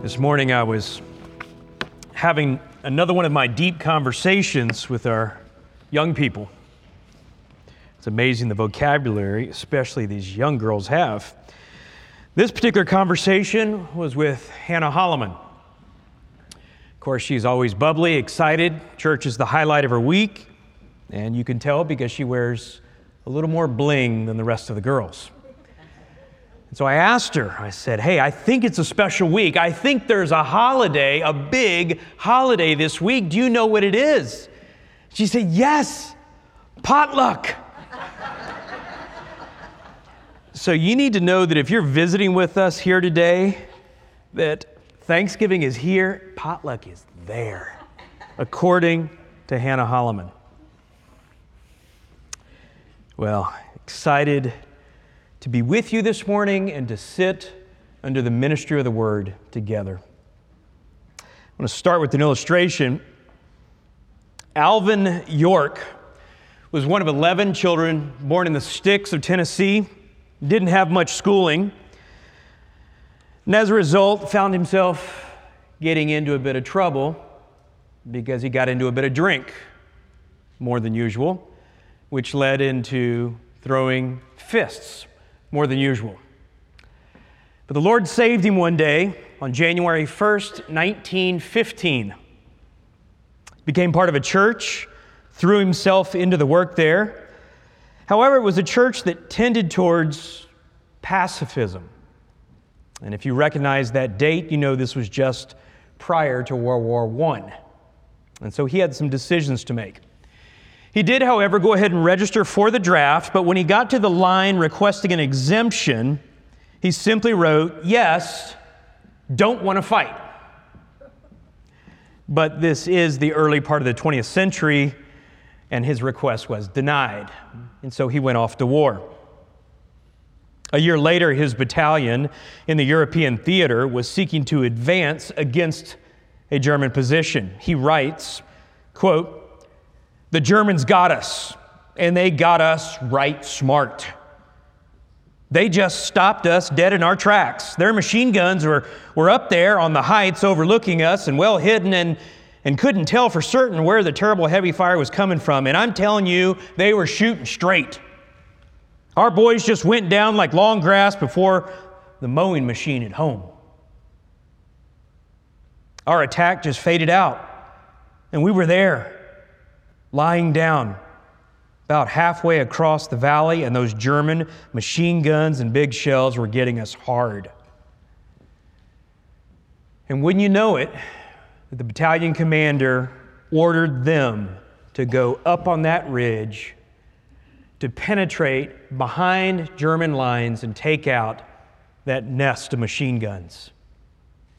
This morning I was having another one of my deep conversations with our young people. It's amazing the vocabulary, especially these young girls, have. This particular conversation was with Hannah Holloman. Of course, she's always bubbly, excited. Church is the highlight of her week, and you can tell because she wears a little more bling than the rest of the girls. And so I asked her, I said, Hey, I think it's a special week. I think there's a holiday, a big holiday this week. Do you know what it is? She said, Yes, potluck. so you need to know that if you're visiting with us here today, that Thanksgiving is here, potluck is there, according to Hannah Holloman. Well, excited to be with you this morning and to sit under the ministry of the word together. I want to start with an illustration. Alvin York was one of 11 children born in the sticks of Tennessee, didn't have much schooling, and as a result, found himself getting into a bit of trouble because he got into a bit of drink more than usual, which led into throwing fists more than usual. But the Lord saved him one day on January 1st, 1915. Became part of a church, threw himself into the work there. However, it was a church that tended towards pacifism. And if you recognize that date, you know this was just prior to World War I. And so he had some decisions to make. He did, however, go ahead and register for the draft, but when he got to the line requesting an exemption, he simply wrote, Yes, don't want to fight. But this is the early part of the 20th century, and his request was denied. And so he went off to war. A year later, his battalion in the European theater was seeking to advance against a German position. He writes, quote, the Germans got us, and they got us right smart. They just stopped us dead in our tracks. Their machine guns were, were up there on the heights overlooking us and well hidden and, and couldn't tell for certain where the terrible heavy fire was coming from. And I'm telling you, they were shooting straight. Our boys just went down like long grass before the mowing machine at home. Our attack just faded out, and we were there lying down about halfway across the valley, and those German machine guns and big shells were getting us hard. And wouldn't you know it, the battalion commander ordered them to go up on that ridge to penetrate behind German lines and take out that nest of machine guns.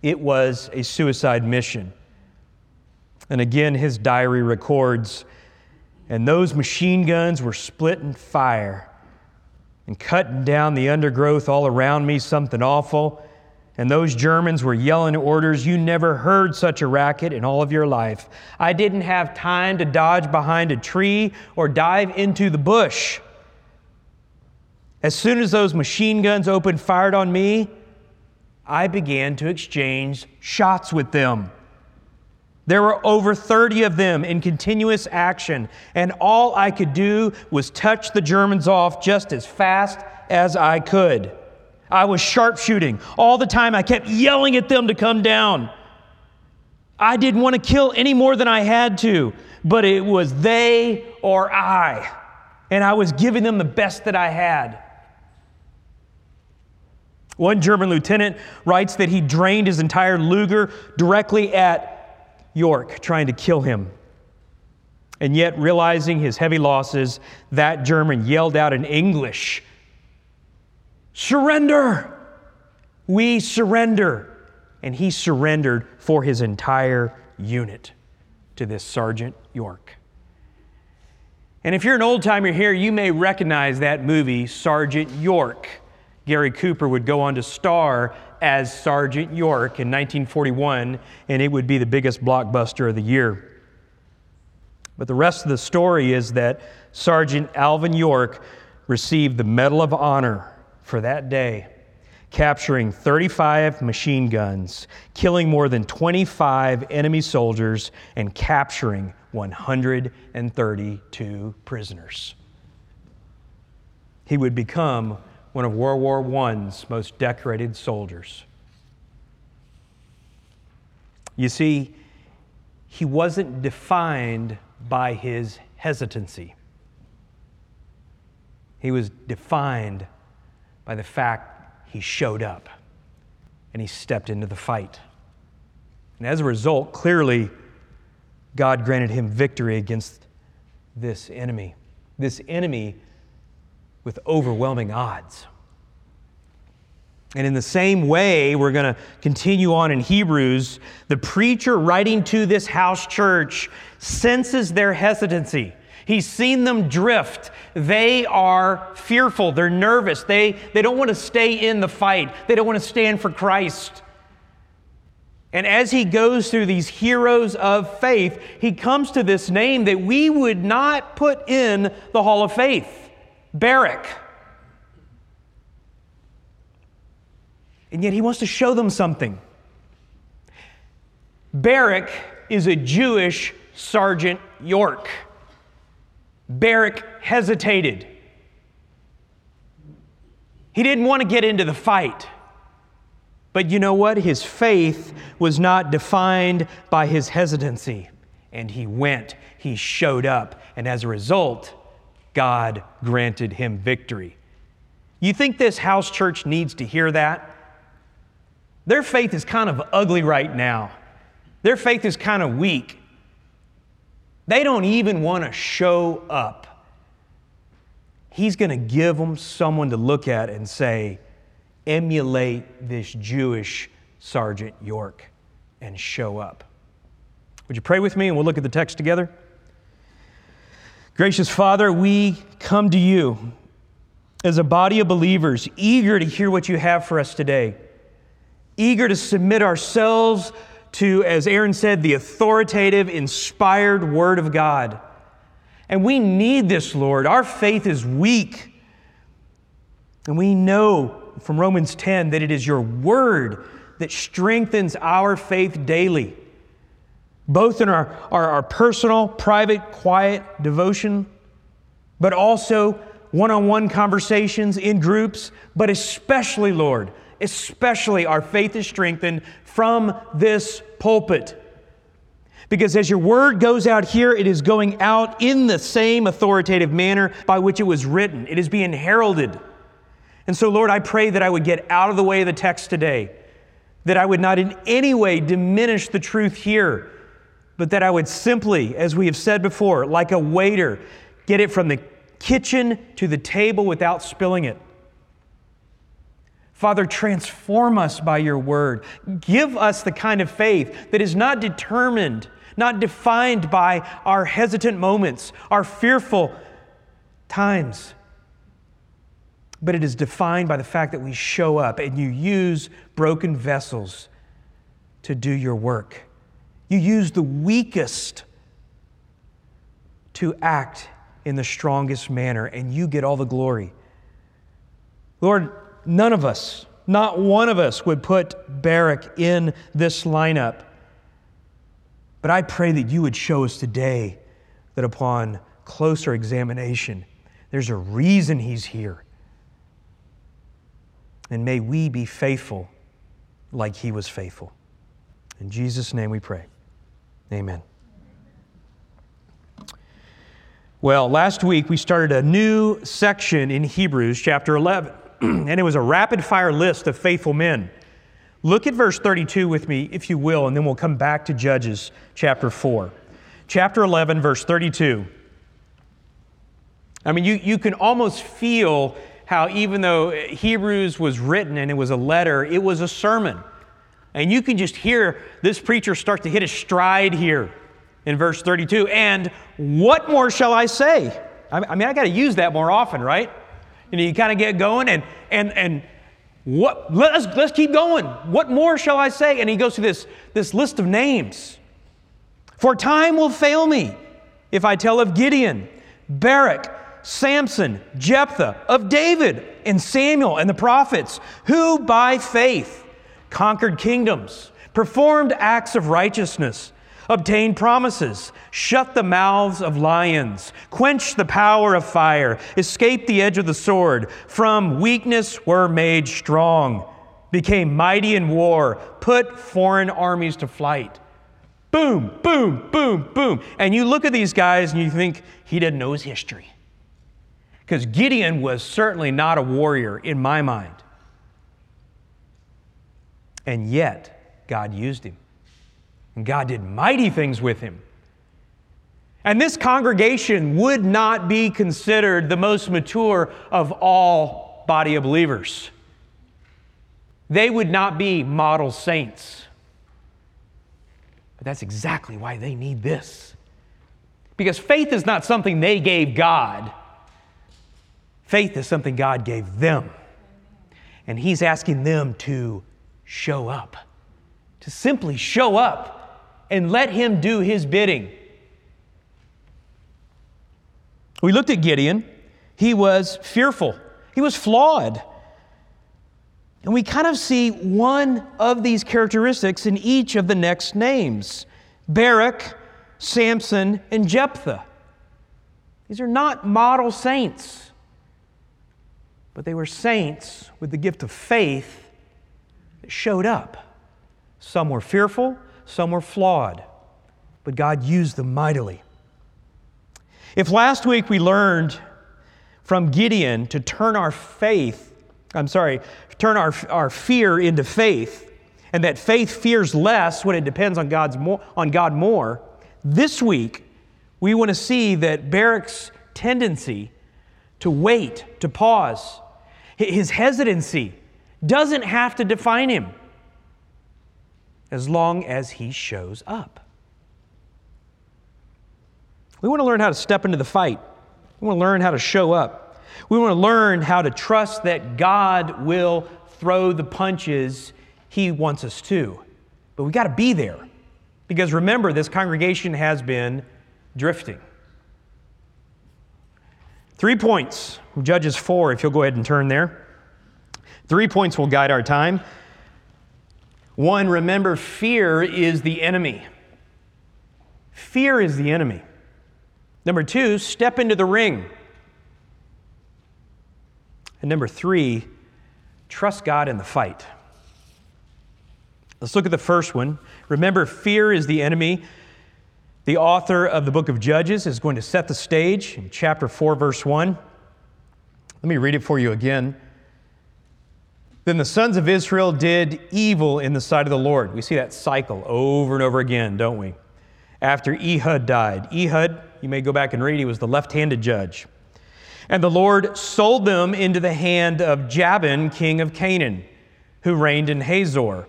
It was a suicide mission. And again, his diary records and those machine guns were splitting fire and cutting down the undergrowth all around me, something awful. And those Germans were yelling orders. You never heard such a racket in all of your life. I didn't have time to dodge behind a tree or dive into the bush. As soon as those machine guns opened fire on me, I began to exchange shots with them. There were over 30 of them in continuous action, and all I could do was touch the Germans off just as fast as I could. I was sharpshooting. All the time I kept yelling at them to come down. I didn't want to kill any more than I had to, but it was they or I. And I was giving them the best that I had. One German lieutenant writes that he drained his entire Luger directly at York trying to kill him. And yet, realizing his heavy losses, that German yelled out in English Surrender! We surrender! And he surrendered for his entire unit to this Sergeant York. And if you're an old timer here, you may recognize that movie, Sergeant York. Gary Cooper would go on to star as Sergeant York in 1941, and it would be the biggest blockbuster of the year. But the rest of the story is that Sergeant Alvin York received the Medal of Honor for that day. capturing 35 machine guns, killing more than 25 enemy soldiers, and capturing 132 prisoners. He would become one of World War I's most decorated soldiers. You see, he wasn't defined by his hesitancy. He was defined by the fact he showed up and he stepped into the fight. And as a result, clearly, God granted him victory against this enemy. This enemy with overwhelming odds. And in the same way, we're going to continue on in Hebrews. The preacher writing to this house church senses their hesitancy. He's seen them drift. They are fearful. They're nervous. They, they don't want to stay in the fight. They don't want to stand for Christ. And as he goes through these heroes of faith, he comes to this name that we would not put in the Hall of Faith Barak. And yet he wants to show them something. Barak is a Jewish Sergeant York. Barak hesitated. He didn't want to get into the fight. But you know what? His faith was not defined by his hesitancy. And he went, he showed up, and as a result, God granted him victory. You think this house church needs to hear that? Their faith is kind of ugly right now. Their faith is kind of weak. They don't even want to show up. He's going to give them someone to look at and say, emulate this Jewish Sergeant York and show up. Would you pray with me and we'll look at the text together? Gracious Father, we come to you as a body of believers, eager to hear what you have for us today, eager to submit ourselves to, as Aaron said, the authoritative, inspired Word of God. And we need this, Lord. Our faith is weak. And we know from Romans 10 that it is your Word that strengthens our faith daily both in our, our, our personal, private, quiet devotion, but also one on one conversations in groups, but especially, Lord, especially our faith is strengthened from this pulpit. Because as your word goes out here, it is going out in the same authoritative manner by which it was written. It is being heralded. And so, Lord, I pray that I would get out of the way of the text today, that I would not in any way diminish the truth here, but that I would simply, as we have said before, like a waiter, get it from the kitchen to the table without spilling it. Father, transform us by your word. Give us the kind of faith that is not determined, not defined by our hesitant moments, our fearful times, but it is defined by the fact that we show up and you use broken vessels to do your work. You use the weakest to act in the strongest manner, and you get all the glory. Lord, none of us, not one of us, would put Barak in this lineup. But I pray that you would show us today that upon closer examination, there's a reason he's here. And may we be faithful like he was faithful. In Jesus' name we pray. Amen. Well, last week we started a new section in Hebrews chapter 11, and it was a rapid fire list of faithful men. Look at verse 32 with me, if you will, and then we'll come back to Judges chapter 4. Chapter 11, verse 32. I mean, you, you can almost feel how, even though Hebrews was written and it was a letter, it was a sermon. And you can just hear this preacher start to hit a stride here in verse 32. And what more shall I say? I mean, I got to use that more often, right? You know, you kind of get going and, and, and what, let's, let's keep going. What more shall I say? And he goes through this, this list of names. For time will fail me if I tell of Gideon, Barak, Samson, Jephthah, of David, and Samuel and the prophets, who by faith conquered kingdoms, performed acts of righteousness, obtained promises, shut the mouths of lions, quenched the power of fire, escaped the edge of the sword, from weakness were made strong, became mighty in war, put foreign armies to flight. Boom, boom, boom, boom. And you look at these guys and you think, he didn't know his history. Because Gideon was certainly not a warrior in my mind. And yet, God used him. And God did mighty things with him. And this congregation would not be considered the most mature of all body of believers. They would not be model saints. But that's exactly why they need this. Because faith is not something they gave God, faith is something God gave them. And He's asking them to show up, to simply show up and let Him do His bidding. We looked at Gideon. He was fearful, he was flawed. And we kind of see one of these characteristics in each of the next names Barak, Samson, and Jephthah. These are not model saints, but they were saints with the gift of faith showed up. Some were fearful, some were flawed, but God used them mightily. If last week we learned from Gideon to turn our faith I'm sorry, turn our, our fear into faith, and that faith fears less when it depends on, God's more, on God more. This week, we want to see that Barak's tendency to wait, to pause, his hesitancy doesn't have to define him as long as he shows up. We want to learn how to step into the fight. We want to learn how to show up. We want to learn how to trust that God will throw the punches He wants us to. But we got to be there. Because remember, this congregation has been drifting. Three points Judges 4, if you'll go ahead and turn there. Three points will guide our time. One, remember, fear is the enemy. Fear is the enemy. Number two, step into the ring. And number three, trust God in the fight. Let's look at the first one. Remember, fear is the enemy. The author of the book of Judges is going to set the stage in chapter 4, verse 1. Let me read it for you again. Then the sons of Israel did evil in the sight of the Lord. We see that cycle over and over again, don't we? After Ehud died. Ehud, you may go back and read, he was the left handed judge. And the Lord sold them into the hand of Jabin, king of Canaan, who reigned in Hazor.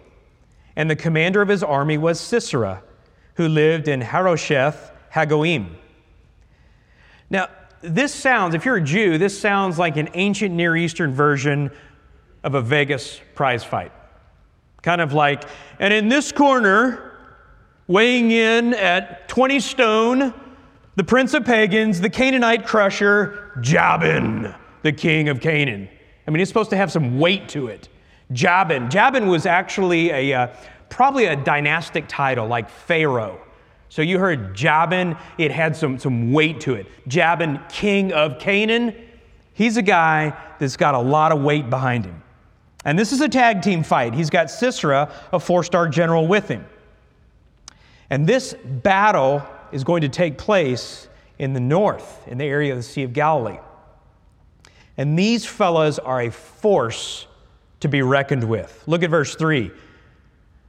And the commander of his army was Sisera, who lived in Harosheth Hagoyim. Now, this sounds, if you're a Jew, this sounds like an ancient Near Eastern version of a Vegas prize fight. Kind of like, and in this corner, weighing in at 20 stone, the prince of pagans, the Canaanite crusher, Jabin, the king of Canaan. I mean, it's supposed to have some weight to it. Jabin. Jabin was actually a, uh, probably a dynastic title like Pharaoh. So you heard Jabin, it had some, some weight to it. Jabin, king of Canaan, he's a guy that's got a lot of weight behind him. And this is a tag team fight. He's got Sisera, a four star general, with him. And this battle is going to take place in the north, in the area of the Sea of Galilee. And these fellows are a force to be reckoned with. Look at verse 3.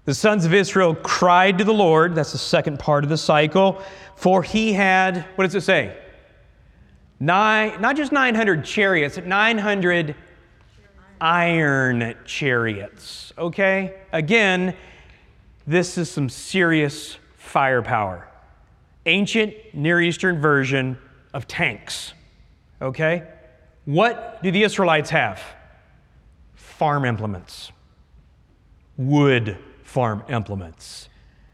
The sons of Israel cried to the Lord, that's the second part of the cycle, for he had, what does it say? Nine, not just 900 chariots, 900 iron chariots. Okay? Again, this is some serious firepower ancient Near Eastern version of tanks. Okay? What do the Israelites have? Farm implements, wood farm implements.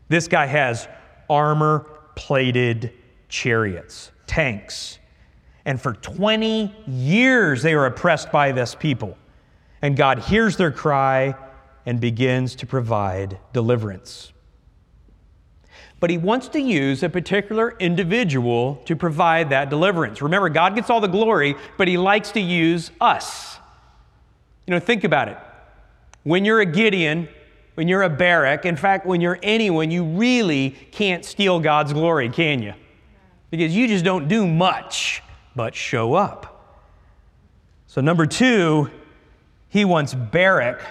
This guy has armor plated chariots, tanks. And for 20 years, they were oppressed by this people. And God hears their cry and begins to provide deliverance. But he wants to use a particular individual to provide that deliverance. Remember, God gets all the glory, but he likes to use us. You know, think about it. When you're a Gideon, when you're a Barak, in fact, when you're anyone, you really can't steal God's glory, can you? Because you just don't do much but show up. So, number two, he wants Barak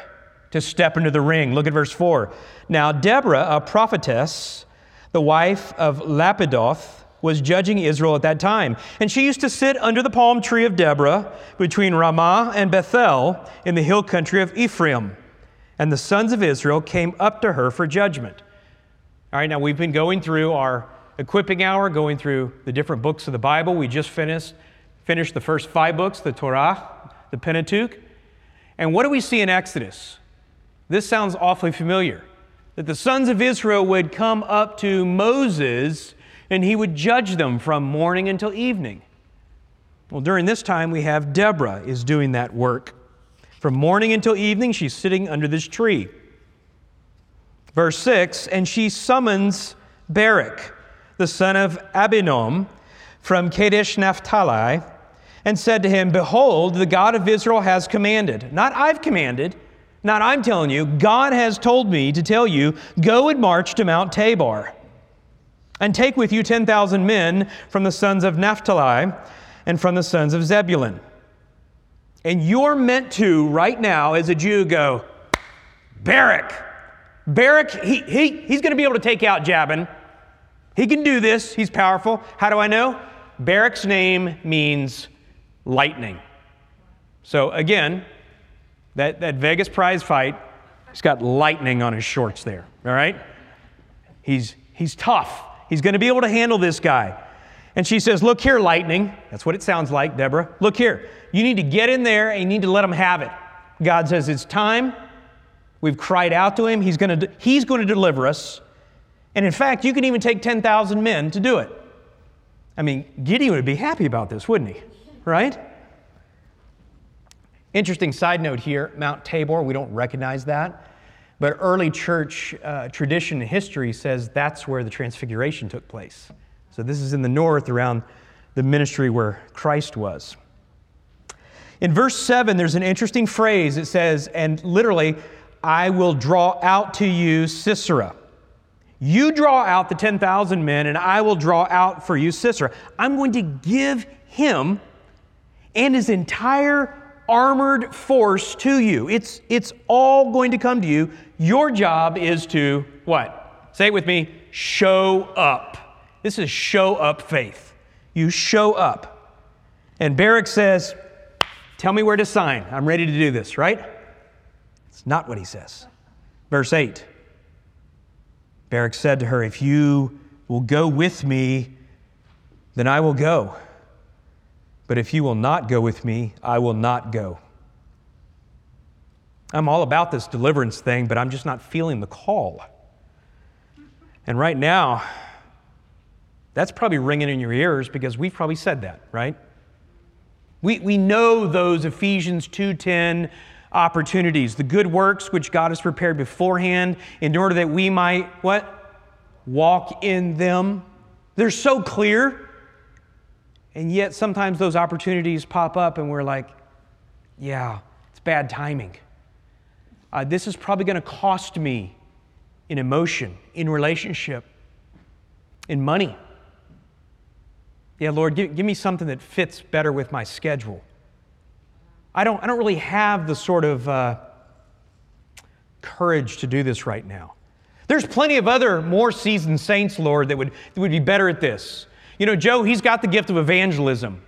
to step into the ring. Look at verse 4. Now, Deborah, a prophetess, the wife of Lapidoth, was judging Israel at that time. And she used to sit under the palm tree of Deborah between Ramah and Bethel in the hill country of Ephraim. And the sons of Israel came up to her for judgment. All right, now we've been going through our equipping hour, going through the different books of the Bible. We just finished, finished the first five books, the Torah, the Pentateuch. And what do we see in Exodus? This sounds awfully familiar. That the sons of Israel would come up to Moses and he would judge them from morning until evening. Well, during this time, we have Deborah is doing that work. From morning until evening, she's sitting under this tree. Verse 6 And she summons Barak, the son of Abinoam, from Kadesh Naphtali, and said to him, Behold, the God of Israel has commanded. Not I've commanded, not I'm telling you. God has told me to tell you, Go and march to Mount Tabor, and take with you 10,000 men from the sons of Naphtali and from the sons of Zebulun. And you're meant to, right now, as a Jew, go, Barak. Barak, he, he, he's going to be able to take out Jabin. He can do this. He's powerful. How do I know? Barak's name means lightning. So again, that, that Vegas prize fight, he's got lightning on his shorts there, all right? He's, he's tough. He's going to be able to handle this guy. And she says, Look here, lightning. That's what it sounds like, Deborah. Look here. You need to get in there and you need to let him have it. God says, It's time. We've cried out to him. He's going to, he's going to deliver us. And in fact, you can even take 10,000 men to do it. I mean, Gideon would be happy about this, wouldn't he? Right? Interesting side note here Mount Tabor, we don't recognize that. But early church uh, tradition and history says that's where the transfiguration took place. So this is in the north around the ministry where Christ was. In verse 7, there's an interesting phrase. It says, and literally, I will draw out to you Sisera. You draw out the 10,000 men, and I will draw out for you Sisera. I'm going to give him and his entire armored force to you. It's, it's all going to come to you. Your job is to what? Say it with me show up. This is show up faith. You show up. And Barak says, Tell me where to sign. I'm ready to do this, right? It's not what he says. Verse 8 Barak said to her, If you will go with me, then I will go. But if you will not go with me, I will not go. I'm all about this deliverance thing, but I'm just not feeling the call. And right now, that's probably ringing in your ears because we've probably said that, right? We, we know those Ephesians 2:10 opportunities, the good works which God has prepared beforehand in order that we might what? Walk in them. They're so clear. And yet, sometimes those opportunities pop up, and we're like, yeah, it's bad timing. Uh, this is probably going to cost me in emotion, in relationship, in money. Yeah, Lord, give, give me something that fits better with my schedule. I don't, I don't really have the sort of uh, courage to do this right now. There's plenty of other more seasoned saints, Lord, that would, that would be better at this. You know, Joe, he's got the gift of evangelism.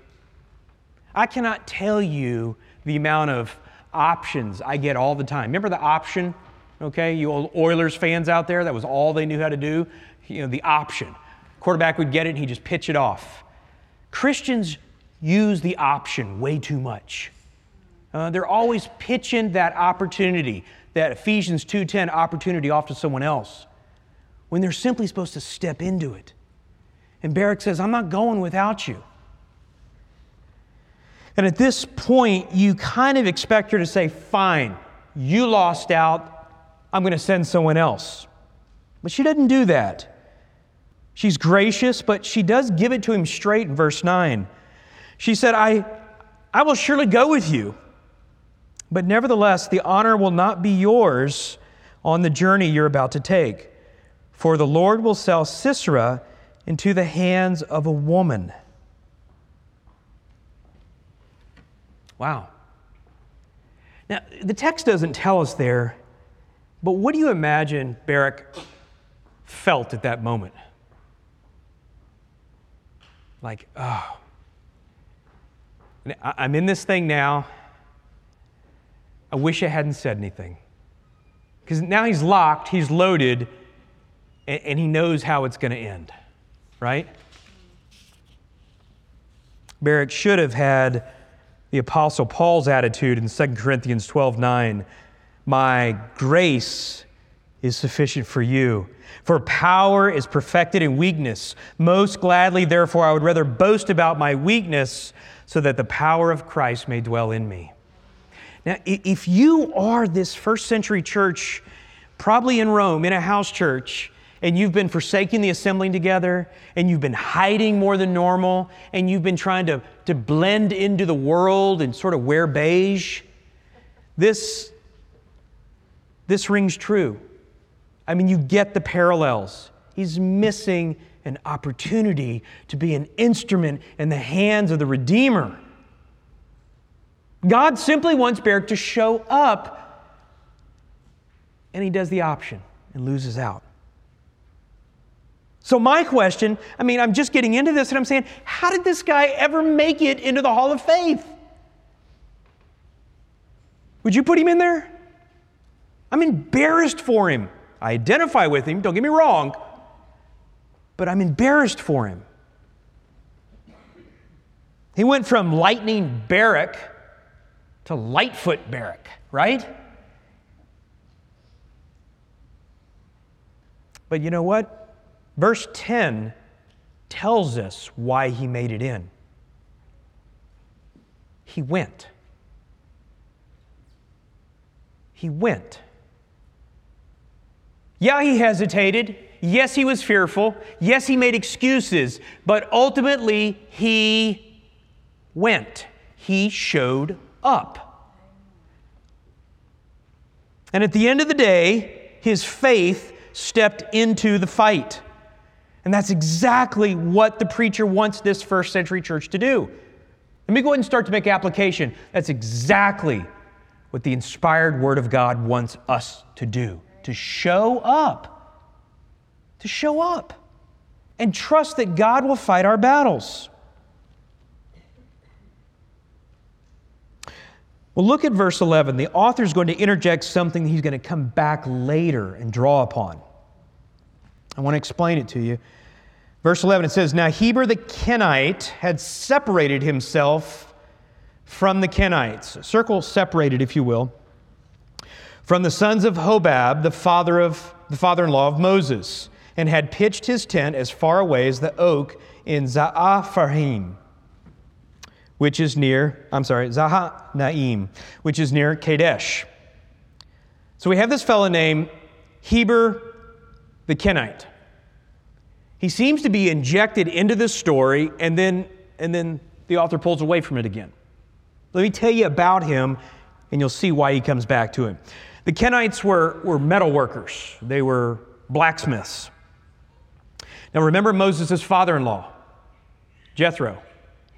I cannot tell you the amount of options I get all the time. Remember the option? Okay, you old Oilers fans out there, that was all they knew how to do. You know, the option. Quarterback would get it and he'd just pitch it off. Christians use the option way too much. Uh, they're always pitching that opportunity, that Ephesians 2:10 opportunity off to someone else, when they're simply supposed to step into it. And Barak says, I'm not going without you. And at this point, you kind of expect her to say, Fine, you lost out. I'm going to send someone else. But she doesn't do that. She's gracious, but she does give it to him straight in verse 9. She said, I, I will surely go with you, but nevertheless, the honor will not be yours on the journey you're about to take, for the Lord will sell Sisera into the hands of a woman. Wow. Now, the text doesn't tell us there, but what do you imagine Barak felt at that moment? Like, oh, I'm in this thing now. I wish I hadn't said anything. Because now he's locked, he's loaded, and, he knows how it's going to end, right? Barak should have had the Apostle Paul's attitude in 2 Corinthians 12 9. My grace is sufficient for you. For power is perfected in weakness. Most gladly, therefore, I would rather boast about my weakness so that the power of Christ may dwell in me. Now, if you are this first century church, probably in Rome, in a house church, and you've been forsaking the assembling together, and you've been hiding more than normal, and you've been trying to, to blend into the world and sort of wear beige, this, this rings true. I mean, you get the parallels. He's missing an opportunity to be an instrument in the hands of the Redeemer. God simply wants Barak to show up, and he does the option and loses out. So, my question I mean, I'm just getting into this and I'm saying, how did this guy ever make it into the Hall of Faith? Would you put him in there? I'm embarrassed for him. I identify with him, don't get me wrong, but I'm embarrassed for him. He went from lightning Barak to Lightfoot Barak, right? But you know what? Verse 10 tells us why he made it in. He went. He went. Yeah, he hesitated. Yes, he was fearful. Yes, he made excuses. But ultimately, he went. He showed up. And at the end of the day, his faith stepped into the fight. And that's exactly what the preacher wants this first century church to do. Let me go ahead and start to make application. That's exactly what the inspired Word of God wants us to do to show up. To show up. And trust that God will fight our battles. Well, look at verse 11. The author is going to interject something he's going to come back later and draw upon. I want to explain it to you. Verse 11, it says, Now Heber the Kenite had separated himself from the Kenites. Circle separated, if you will, from the sons of Hobab, the father of the father-in-law of Moses, and had pitched his tent as far away as the oak in Zaapharnim, which is near, I'm sorry, Zahanaim, which is near Kadesh. So we have this fellow named Heber the Kenite. He seems to be injected into this story, and then, and then the author pulls away from it again. Let me tell you about him, and you'll see why he comes back to him. The Kenites were, were metal workers, they were blacksmiths. Now, remember Moses' father in law, Jethro.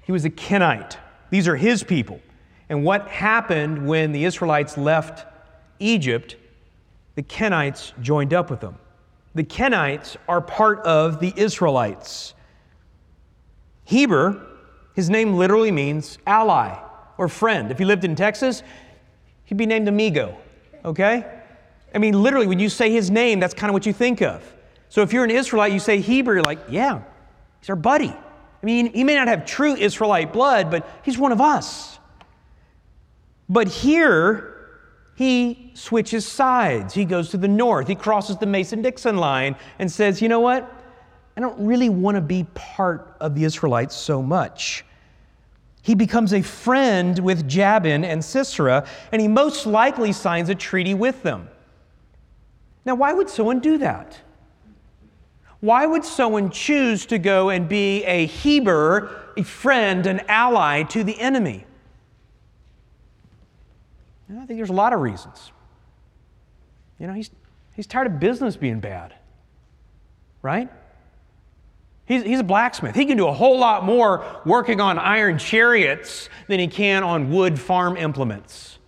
He was a Kenite. These are his people. And what happened when the Israelites left Egypt? The Kenites joined up with them. The Kenites are part of the Israelites. Heber, his name literally means ally or friend. If he lived in Texas, he'd be named Amigo, okay? I mean, literally, when you say his name, that's kind of what you think of. So if you're an Israelite, you say Heber, you're like, yeah, he's our buddy. I mean, he may not have true Israelite blood, but he's one of us. But here, he switches sides. He goes to the north. He crosses the Mason Dixon line and says, You know what? I don't really want to be part of the Israelites so much. He becomes a friend with Jabin and Sisera, and he most likely signs a treaty with them. Now, why would someone do that? Why would someone choose to go and be a Heber, a friend, an ally to the enemy? You know, I think there's a lot of reasons. You know, he's, he's tired of business being bad, right? He's, he's a blacksmith. He can do a whole lot more working on iron chariots than he can on wood farm implements.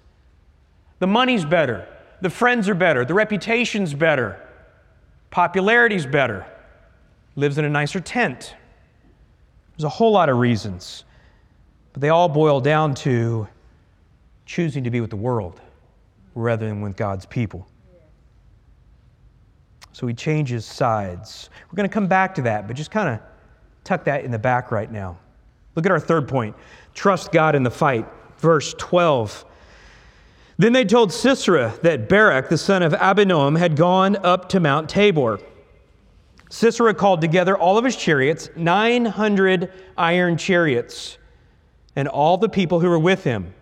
The money's better, the friends are better, the reputation's better, popularity's better lives in a nicer tent. There's a whole lot of reasons, but they all boil down to choosing to be with the world rather than with God's people. So he changes sides. We're going to come back to that, but just kind of tuck that in the back right now. Look at our third point trust God in the fight. Verse 12. Then they told Sisera that Barak, the son of Abinoam, had gone up to Mount Tabor. Sisera called together all of his chariots, 900 iron chariots, and all the people who were with him,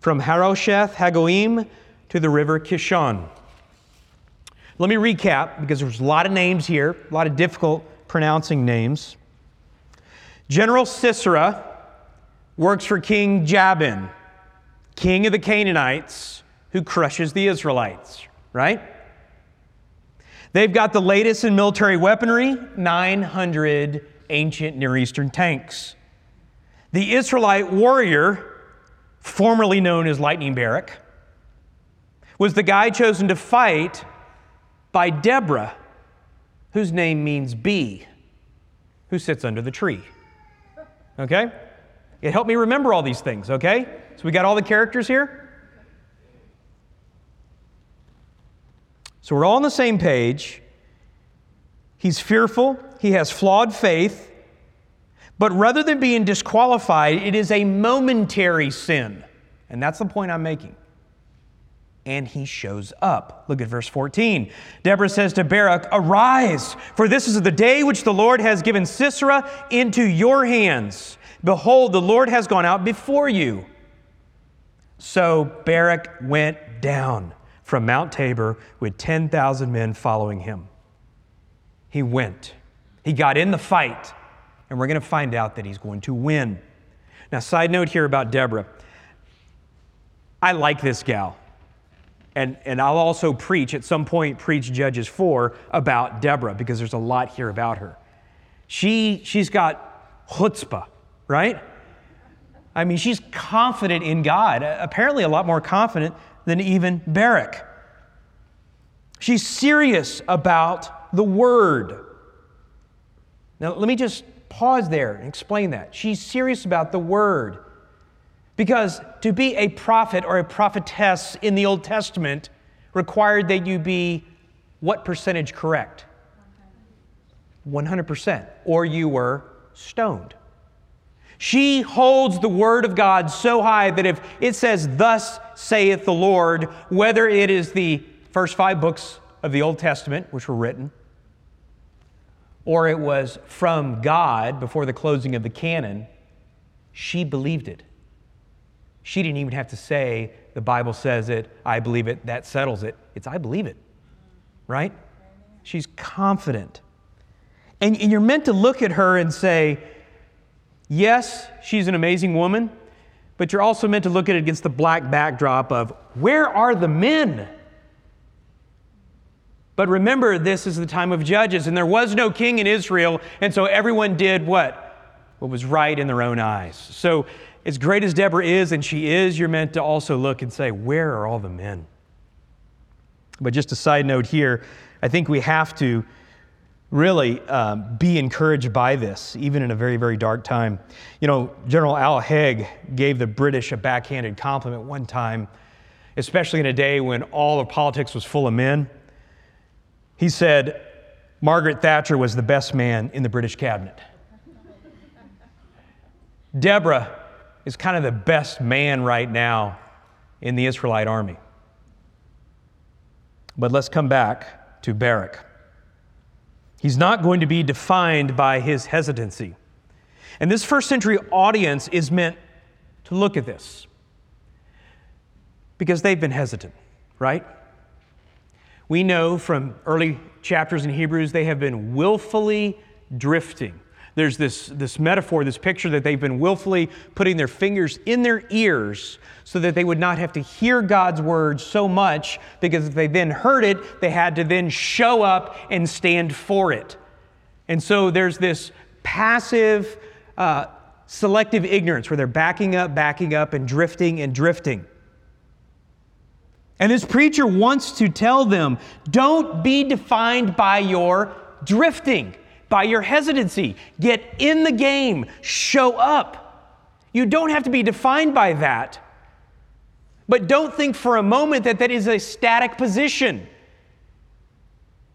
from Harosheth Hagoyim to the river Kishon. Let me recap because there's a lot of names here, a lot of difficult pronouncing names. General Sisera works for King Jabin, king of the Canaanites, who crushes the Israelites, right? They've got the latest in military weaponry 900 ancient Near Eastern tanks. The Israelite warrior, formerly known as Lightning Barak, was the guy chosen to fight by Deborah, whose name means bee, who sits under the tree. Okay? It helped me remember all these things, okay? So we got all the characters here? So we're all on the same page. He's fearful, he has flawed faith, but rather than being disqualified, it is a momentary sin. And that's the point I'm making. And he shows up. Look at verse 14. Deborah says to Barak, Arise, for this is the day which the Lord has given Sisera into your hands. Behold, the Lord has gone out before you. So Barak went down from Mount Tabor with 10,000 men following him. He went. He got in the fight, and we're going to find out that he's going to win. Now, side note here about Deborah. I like this gal. And, and I'll also preach, at some point, preach Judges 4 about Deborah because there's a lot here about her. She, she's got chutzpah, right? I mean, she's confident in God, apparently a lot more confident than even Barak. She's serious about the word. Now, let me just pause there and explain that. She's serious about the word. Because to be a prophet or a prophetess in the Old Testament required that you be what percentage correct? 100%. Or you were stoned. She holds the word of God so high that if it says, Thus saith the Lord, whether it is the first five books of the Old Testament, which were written, or it was from God before the closing of the canon, she believed it. She didn't even have to say, the Bible says it, I believe it, that settles it. It's, I believe it, right? She's confident. And, and you're meant to look at her and say, Yes, she's an amazing woman, but you're also meant to look at it against the black backdrop of where are the men? But remember, this is the time of judges, and there was no king in Israel, and so everyone did what? What was right in their own eyes. So, as great as Deborah is, and she is, you're meant to also look and say, where are all the men? But just a side note here, I think we have to really um, be encouraged by this, even in a very, very dark time. You know, General Al Haig gave the British a backhanded compliment one time, especially in a day when all of politics was full of men. He said, Margaret Thatcher was the best man in the British cabinet. Deborah is kind of the best man right now in the Israelite army. But let's come back to Barak. He's not going to be defined by his hesitancy. And this first century audience is meant to look at this because they've been hesitant, right? We know from early chapters in Hebrews they have been willfully drifting. There's this, this metaphor, this picture that they've been willfully putting their fingers in their ears so that they would not have to hear God's word so much because if they then heard it, they had to then show up and stand for it. And so there's this passive, uh, selective ignorance where they're backing up, backing up, and drifting and drifting. And this preacher wants to tell them don't be defined by your drifting, by your hesitancy. Get in the game, show up. You don't have to be defined by that. But don't think for a moment that that is a static position.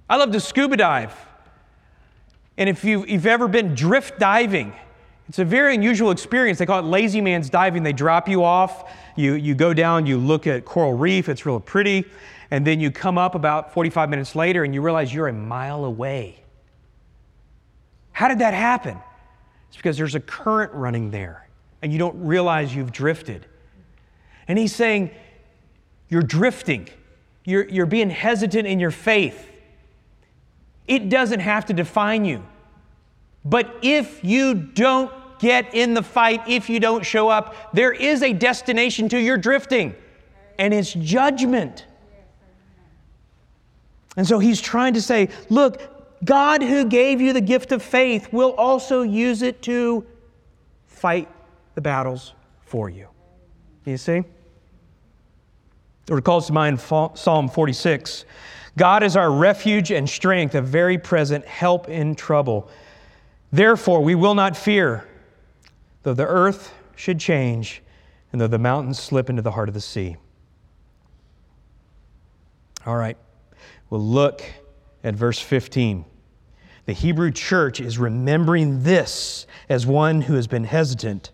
I love to scuba dive. And if you've, you've ever been drift diving, it's a very unusual experience. They call it lazy man's diving. They drop you off, you, you go down, you look at coral reef, it's real pretty, and then you come up about 45 minutes later and you realize you're a mile away. How did that happen? It's because there's a current running there and you don't realize you've drifted. And he's saying, You're drifting, you're, you're being hesitant in your faith. It doesn't have to define you. But if you don't get in the fight, if you don't show up, there is a destination to your drifting, and it's judgment. And so he's trying to say, look, God who gave you the gift of faith will also use it to fight the battles for you. You see? It recalls to mind Psalm 46 God is our refuge and strength, a very present help in trouble. Therefore, we will not fear, though the earth should change and though the mountains slip into the heart of the sea. All right, we'll look at verse 15. The Hebrew church is remembering this as one who has been hesitant,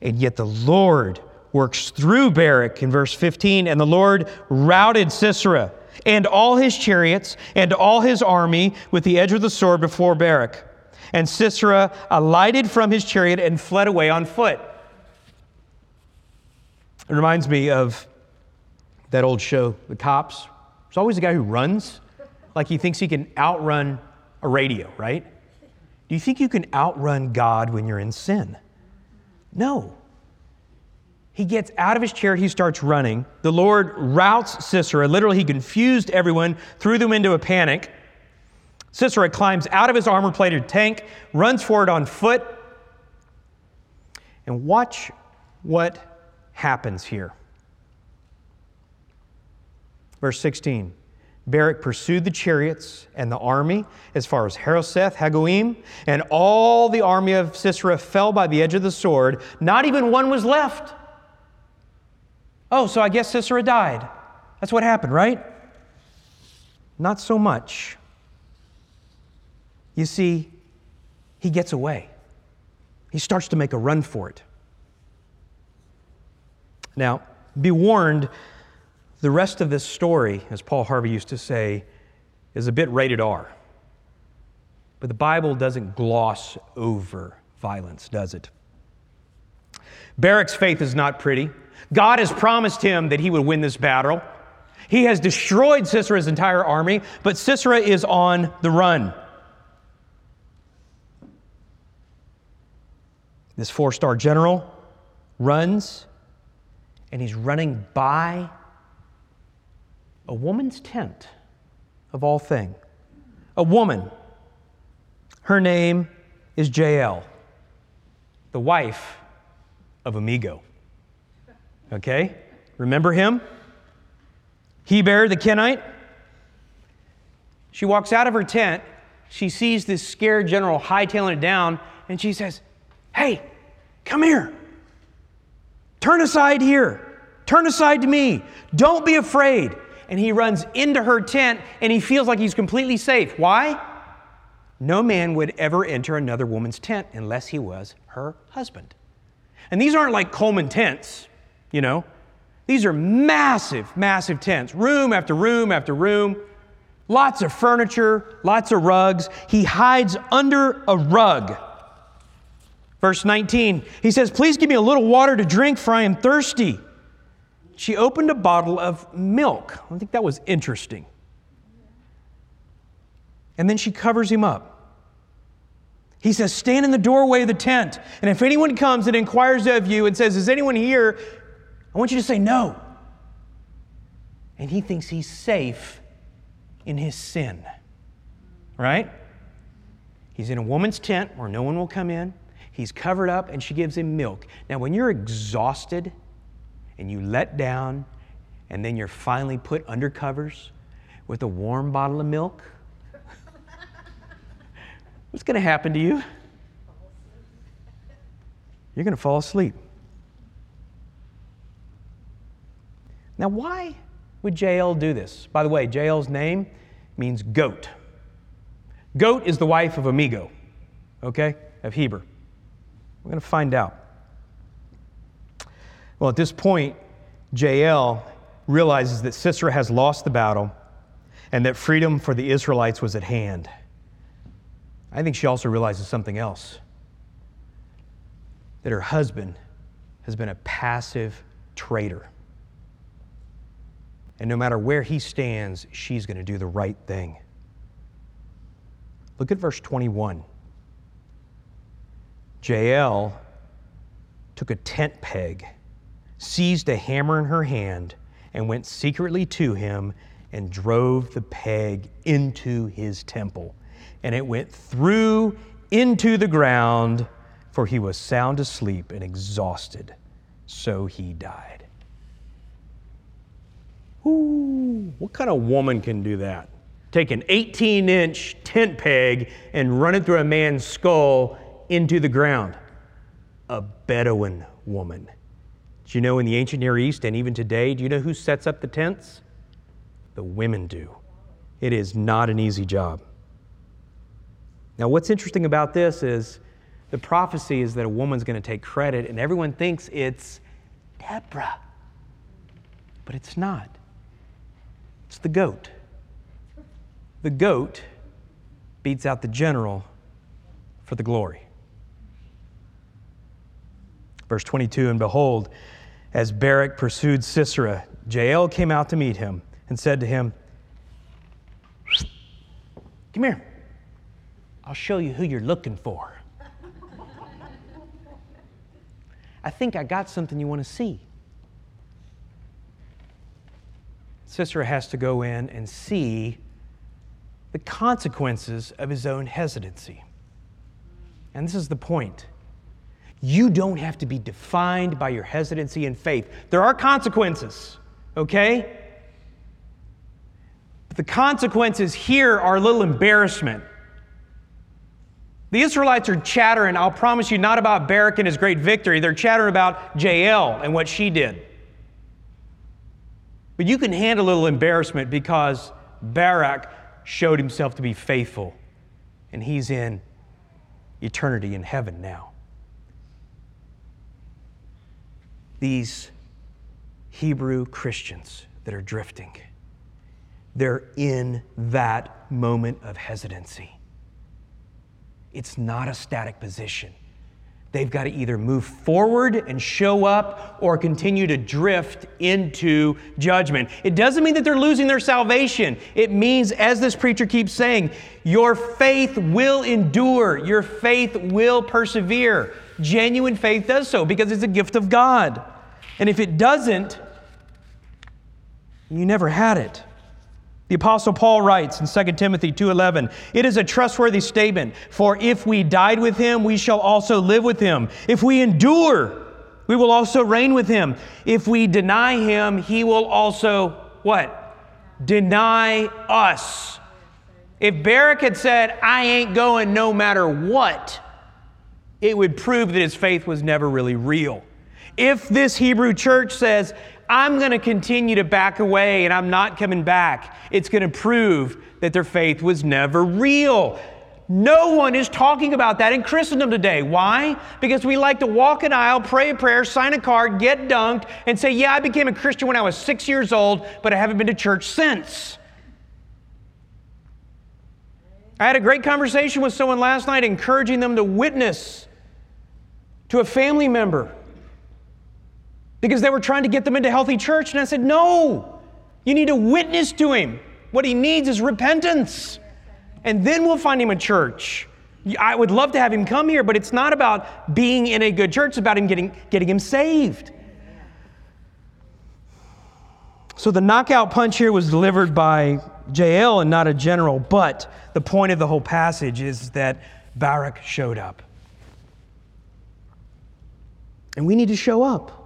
and yet the Lord works through Barak in verse 15, and the Lord routed Sisera and all his chariots and all his army with the edge of the sword before Barak. And Sisera alighted from his chariot and fled away on foot. It reminds me of that old show, The Cops. There's always a guy who runs like he thinks he can outrun a radio, right? Do you think you can outrun God when you're in sin? No. He gets out of his chariot, he starts running. The Lord routs Sisera. Literally, he confused everyone, threw them into a panic. Sisera climbs out of his armor plated tank, runs forward on foot, and watch what happens here. Verse 16 Barak pursued the chariots and the army as far as Harosheth Hagoyim, and all the army of Sisera fell by the edge of the sword. Not even one was left. Oh, so I guess Sisera died. That's what happened, right? Not so much. You see, he gets away. He starts to make a run for it. Now, be warned, the rest of this story, as Paul Harvey used to say, is a bit rated R. But the Bible doesn't gloss over violence, does it? Barak's faith is not pretty. God has promised him that he would win this battle. He has destroyed Sisera's entire army, but Sisera is on the run. This four star general runs, and he's running by a woman's tent, of all things. A woman. Her name is Jael, the wife of Amigo. Okay? Remember him? Heber, the Kenite. She walks out of her tent. She sees this scared general hightailing it down, and she says, Hey, come here. Turn aside here. Turn aside to me. Don't be afraid. And he runs into her tent and he feels like he's completely safe. Why? No man would ever enter another woman's tent unless he was her husband. And these aren't like Coleman tents, you know. These are massive, massive tents, room after room after room, lots of furniture, lots of rugs. He hides under a rug Verse 19, he says, Please give me a little water to drink, for I am thirsty. She opened a bottle of milk. I think that was interesting. And then she covers him up. He says, Stand in the doorway of the tent, and if anyone comes and inquires of you and says, Is anyone here? I want you to say no. And he thinks he's safe in his sin. Right? He's in a woman's tent where no one will come in. He's covered up, and she gives him milk. Now, when you're exhausted and you let down, and then you're finally put under covers with a warm bottle of milk, what's going to happen to you? You're going to fall asleep. Now, why would Jael do this? By the way, Jael's name means goat. Goat is the wife of Amigo, okay, of Heber. We're going to find out. Well, at this point, Jael realizes that Sisera has lost the battle and that freedom for the Israelites was at hand. I think she also realizes something else that her husband has been a passive traitor. And no matter where he stands, she's going to do the right thing. Look at verse 21. Jael took a tent peg, seized a hammer in her hand, and went secretly to him and drove the peg into his temple. And it went through into the ground, for he was sound asleep and exhausted. So he died. Ooh, what kind of woman can do that? Take an 18 inch tent peg and run it through a man's skull into the ground. A Bedouin woman. Do you know in the ancient Near East and even today, do you know who sets up the tents? The women do. It is not an easy job. Now, what's interesting about this is the prophecy is that a woman's going to take credit, and everyone thinks it's Deborah. But it's not. It's the goat. The goat beats out the general for the glory. Verse 22 And behold, as Barak pursued Sisera, Jael came out to meet him and said to him, Come here. I'll show you who you're looking for. I think I got something you want to see. Sisera has to go in and see the consequences of his own hesitancy. And this is the point. You don't have to be defined by your hesitancy and faith. There are consequences, okay? But the consequences here are a little embarrassment. The Israelites are chattering, I'll promise you, not about Barak and his great victory. They're chattering about Jael and what she did. But you can handle a little embarrassment because Barak showed himself to be faithful, and he's in eternity in heaven now. These Hebrew Christians that are drifting, they're in that moment of hesitancy. It's not a static position. They've got to either move forward and show up or continue to drift into judgment. It doesn't mean that they're losing their salvation. It means, as this preacher keeps saying, your faith will endure, your faith will persevere. Genuine faith does so because it's a gift of God. And if it doesn't, you never had it. The apostle Paul writes in 2 Timothy 2:11, "It is a trustworthy statement, for if we died with him, we shall also live with him. If we endure, we will also reign with him. If we deny him, he will also what? Deny us." If Barak had said, "I ain't going no matter what," it would prove that his faith was never really real. If this Hebrew church says, I'm going to continue to back away and I'm not coming back, it's going to prove that their faith was never real. No one is talking about that in Christendom today. Why? Because we like to walk an aisle, pray a prayer, sign a card, get dunked, and say, Yeah, I became a Christian when I was six years old, but I haven't been to church since. I had a great conversation with someone last night encouraging them to witness to a family member because they were trying to get them into healthy church. And I said, No, you need to witness to him. What he needs is repentance. And then we'll find him a church. I would love to have him come here, but it's not about being in a good church, it's about him getting, getting him saved. So the knockout punch here was delivered by Jael and not a general, but the point of the whole passage is that Barak showed up. And we need to show up.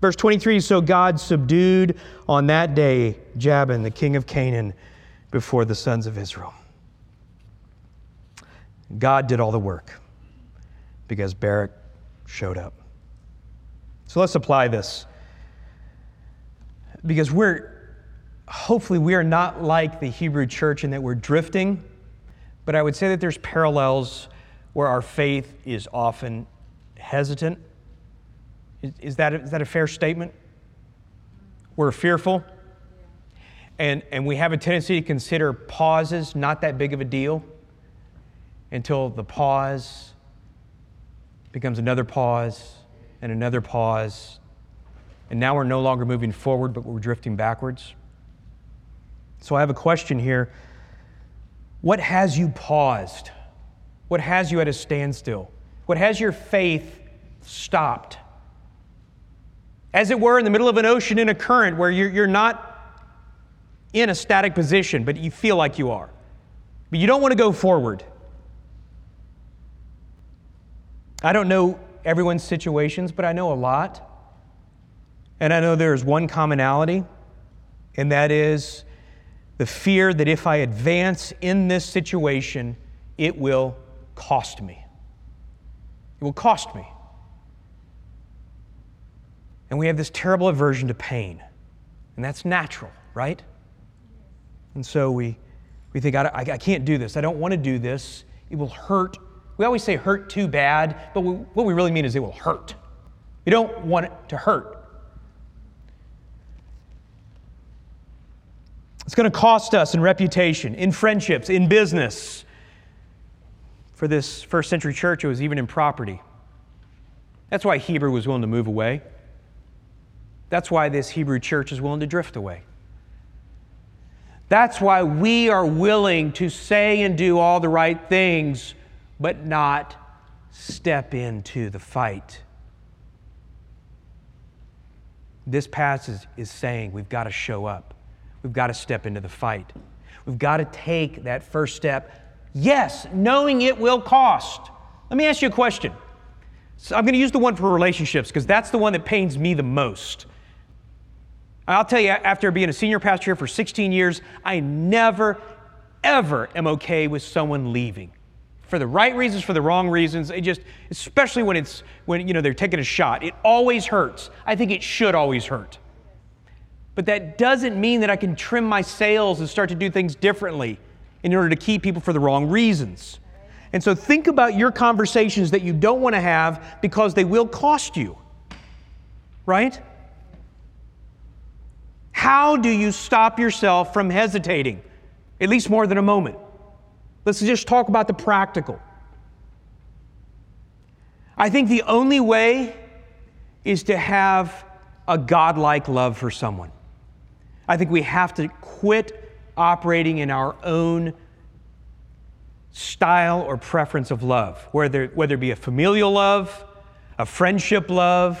Verse 23 So God subdued on that day Jabin, the king of Canaan, before the sons of Israel. God did all the work because Barak showed up. So let's apply this. Because we're, hopefully, we are not like the Hebrew church in that we're drifting, but I would say that there's parallels where our faith is often hesitant. Is, is that, is that a fair statement? We're fearful. And, and we have a tendency to consider pauses not that big of a deal until the pause becomes another pause and another pause. And now we're no longer moving forward, but we're drifting backwards. So I have a question here. What has you paused? What has you at a standstill? What has your faith stopped? As it were, in the middle of an ocean in a current where you're, you're not in a static position, but you feel like you are. But you don't want to go forward. I don't know everyone's situations, but I know a lot. And I know there's one commonality, and that is the fear that if I advance in this situation, it will cost me. It will cost me. And we have this terrible aversion to pain. And that's natural, right? And so we, we think, I, I can't do this. I don't want to do this. It will hurt we always say hurt too bad, but we, what we really mean is it will hurt. You don't want it to hurt. It's going to cost us in reputation, in friendships, in business. For this first century church, it was even in property. That's why Hebrew was willing to move away. That's why this Hebrew church is willing to drift away. That's why we are willing to say and do all the right things but not step into the fight. This passage is saying we've got to show up. We've got to step into the fight. We've got to take that first step. Yes, knowing it will cost. Let me ask you a question. So I'm going to use the one for relationships because that's the one that pains me the most. I'll tell you, after being a senior pastor here for 16 years, I never, ever am okay with someone leaving for the right reasons, for the wrong reasons. It just, especially when it's when you know they're taking a shot, it always hurts. I think it should always hurt. But that doesn't mean that I can trim my sails and start to do things differently in order to keep people for the wrong reasons. And so think about your conversations that you don't want to have because they will cost you. Right? How do you stop yourself from hesitating? At least more than a moment. Let's just talk about the practical. I think the only way is to have a godlike love for someone. I think we have to quit operating in our own style or preference of love, whether, whether it be a familial love, a friendship love,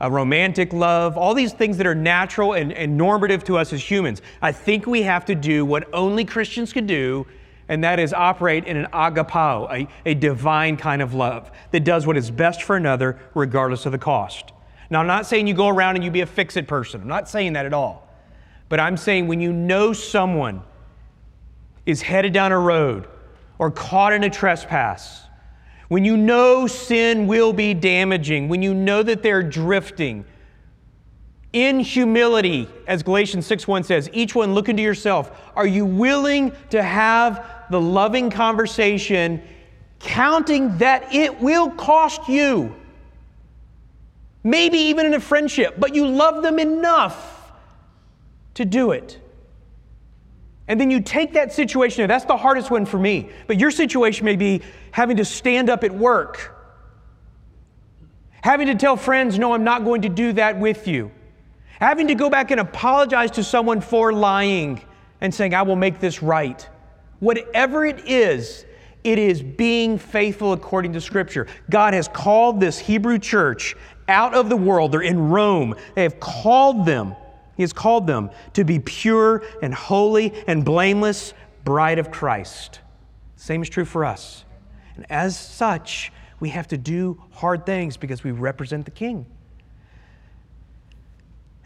a romantic love, all these things that are natural and, and normative to us as humans. I think we have to do what only Christians can do and that is operate in an agapao, a, a divine kind of love that does what is best for another regardless of the cost. Now, I'm not saying you go around and you be a fix it person. I'm not saying that at all. But I'm saying when you know someone is headed down a road or caught in a trespass, when you know sin will be damaging, when you know that they're drifting, in humility, as Galatians 6:1 says, each one look into yourself. Are you willing to have the loving conversation, counting that it will cost you. Maybe even in a friendship, but you love them enough to do it. And then you take that situation, that's the hardest one for me. But your situation may be having to stand up at work Having to tell friends, no, I'm not going to do that with you. Having to go back and apologize to someone for lying and saying, I will make this right. Whatever it is, it is being faithful according to Scripture. God has called this Hebrew church out of the world. They're in Rome. They have called them, He has called them to be pure and holy and blameless bride of Christ. Same is true for us. And as such, we have to do hard things because we represent the King.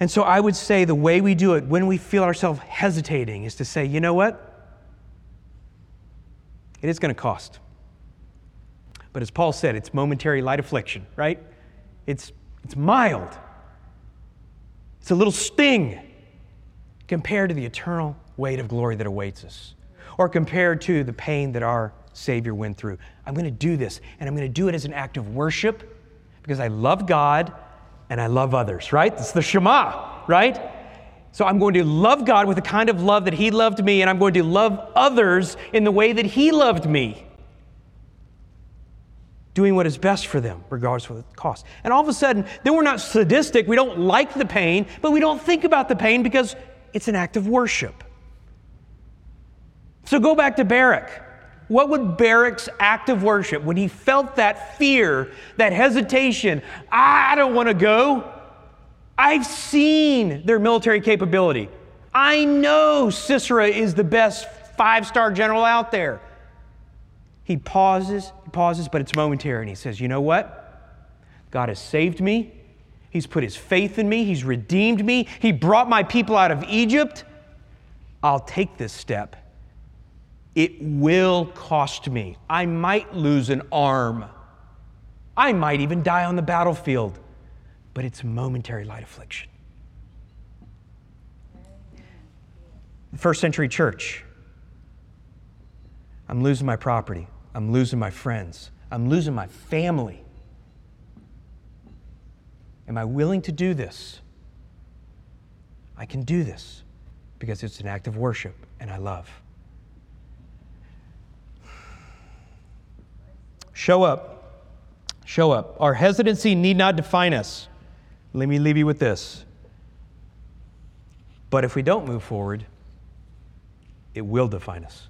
And so I would say the way we do it when we feel ourselves hesitating is to say, you know what? It is going to cost. But as Paul said, it's momentary light affliction, right? It's, it's mild. It's a little sting compared to the eternal weight of glory that awaits us, or compared to the pain that our Savior went through. I'm going to do this, and I'm going to do it as an act of worship because I love God and I love others, right? It's the Shema, right? So I'm going to love God with the kind of love that He loved me, and I'm going to love others in the way that He loved me. Doing what is best for them, regardless of the cost. And all of a sudden, then we're not sadistic. We don't like the pain, but we don't think about the pain because it's an act of worship. So go back to Barak. What would Barak's act of worship when he felt that fear, that hesitation? I don't want to go. I've seen their military capability. I know Sisera is the best five star general out there. He pauses, he pauses, but it's momentary, and he says, You know what? God has saved me. He's put his faith in me. He's redeemed me. He brought my people out of Egypt. I'll take this step it will cost me. I might lose an arm. I might even die on the battlefield, but it's momentary light affliction. First century church. I'm losing my property. I'm losing my friends. I'm losing my family. Am I willing to do this? I can do this because it's an act of worship and I love. Show up. Show up. Our hesitancy need not define us. Let me leave you with this. But if we don't move forward, it will define us.